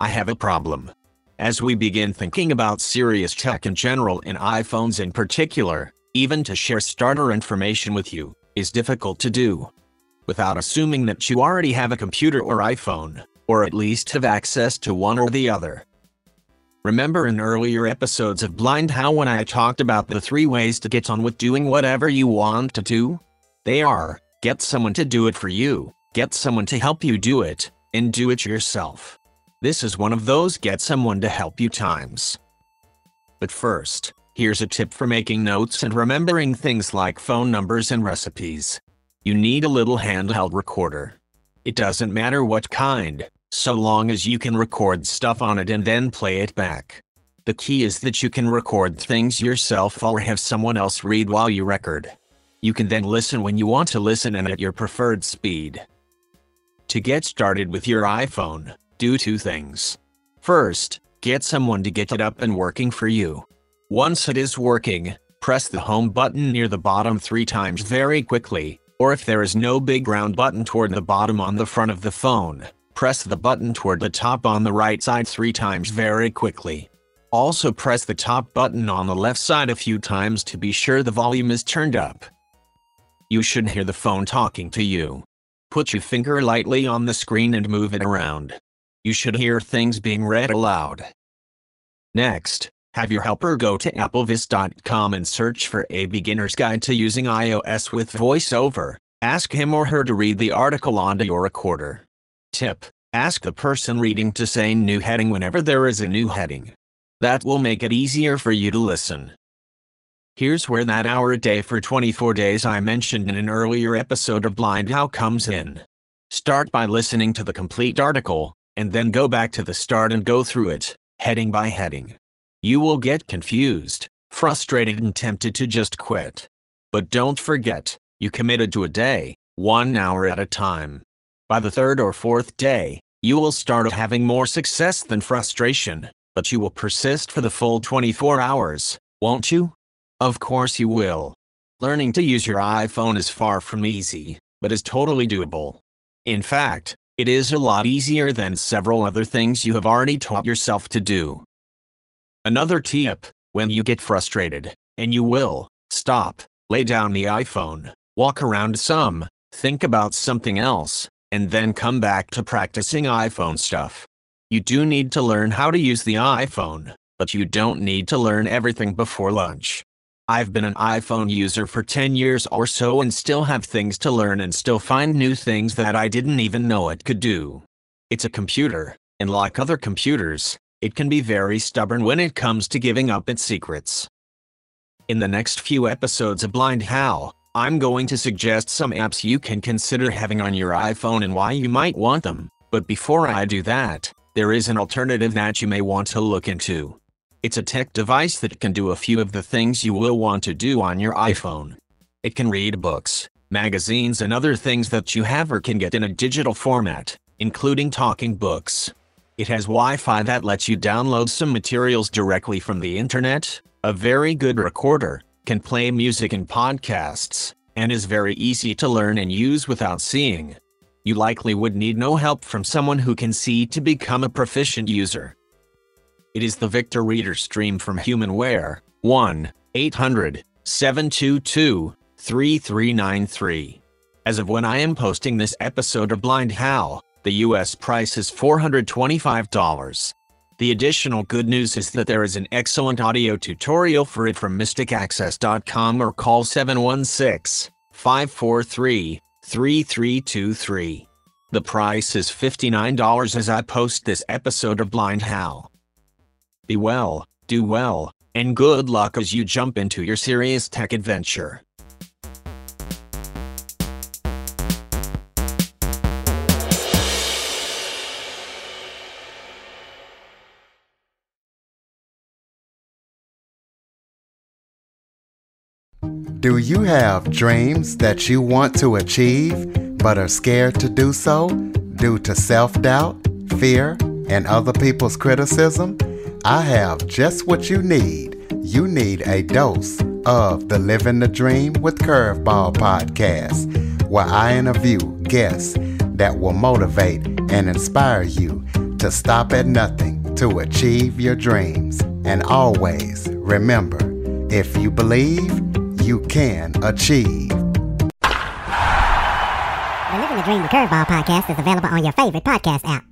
I have a problem. As we begin thinking about serious tech in general and iPhones in particular, even to share starter information with you is difficult to do. Without assuming that you already have a computer or iPhone, or at least have access to one or the other. Remember in earlier episodes of Blind How when I talked about the three ways to get on with doing whatever you want to do? They are get someone to do it for you, get someone to help you do it, and do it yourself. This is one of those get someone to help you times. But first, here's a tip for making notes and remembering things like phone numbers and recipes. You need a little handheld recorder. It doesn't matter what kind, so long as you can record stuff on it and then play it back. The key is that you can record things yourself or have someone else read while you record. You can then listen when you want to listen and at your preferred speed. To get started with your iPhone, do two things. First, get someone to get it up and working for you. Once it is working, press the home button near the bottom three times very quickly, or if there is no big round button toward the bottom on the front of the phone, press the button toward the top on the right side three times very quickly. Also press the top button on the left side a few times to be sure the volume is turned up. You should hear the phone talking to you. Put your finger lightly on the screen and move it around. You should hear things being read aloud. Next, have your helper go to applevis.com and search for a beginner's guide to using iOS with VoiceOver. Ask him or her to read the article onto your recorder. Tip Ask the person reading to say new heading whenever there is a new heading. That will make it easier for you to listen. Here's where that hour a day for 24 days I mentioned in an earlier episode of Blind How comes in. Start by listening to the complete article, and then go back to the start and go through it, heading by heading. You will get confused, frustrated, and tempted to just quit. But don't forget, you committed to a day, one hour at a time. By the third or fourth day, you will start having more success than frustration, but you will persist for the full 24 hours, won't you? Of course you will. Learning to use your iPhone is far from easy, but is totally doable. In fact, it is a lot easier than several other things you have already taught yourself to do. Another tip, when you get frustrated, and you will, stop, lay down the iPhone, walk around some, think about something else, and then come back to practicing iPhone stuff. You do need to learn how to use the iPhone, but you don't need to learn everything before lunch. I've been an iPhone user for 10 years or so and still have things to learn and still find new things that I didn't even know it could do. It's a computer, and like other computers, it can be very stubborn when it comes to giving up its secrets. In the next few episodes of Blind How, I'm going to suggest some apps you can consider having on your iPhone and why you might want them. But before I do that, there is an alternative that you may want to look into. It's a tech device that can do a few of the things you will want to do on your iPhone. It can read books, magazines and other things that you have or can get in a digital format, including talking books. It has Wi-Fi that lets you download some materials directly from the internet, a very good recorder, can play music and podcasts, and is very easy to learn and use without seeing. You likely would need no help from someone who can see to become a proficient user. It is the Victor Reader Stream from Humanware, 1 800 722 3393. As of when I am posting this episode of Blind How, the US price is $425. The additional good news is that there is an excellent audio tutorial for it from mysticaccess.com or call 716 543 3323. The price is $59 as I post this episode of Blind How. Be well, do well, and good luck as you jump into your serious tech adventure. Do you have dreams that you want to achieve but are scared to do so due to self doubt, fear, and other people's criticism? I have just what you need. You need a dose of the Living the Dream with Curveball podcast, where I interview guests that will motivate and inspire you to stop at nothing to achieve your dreams. And always remember if you believe, you can achieve. The Living the Dream with Curveball podcast is available on your favorite podcast app.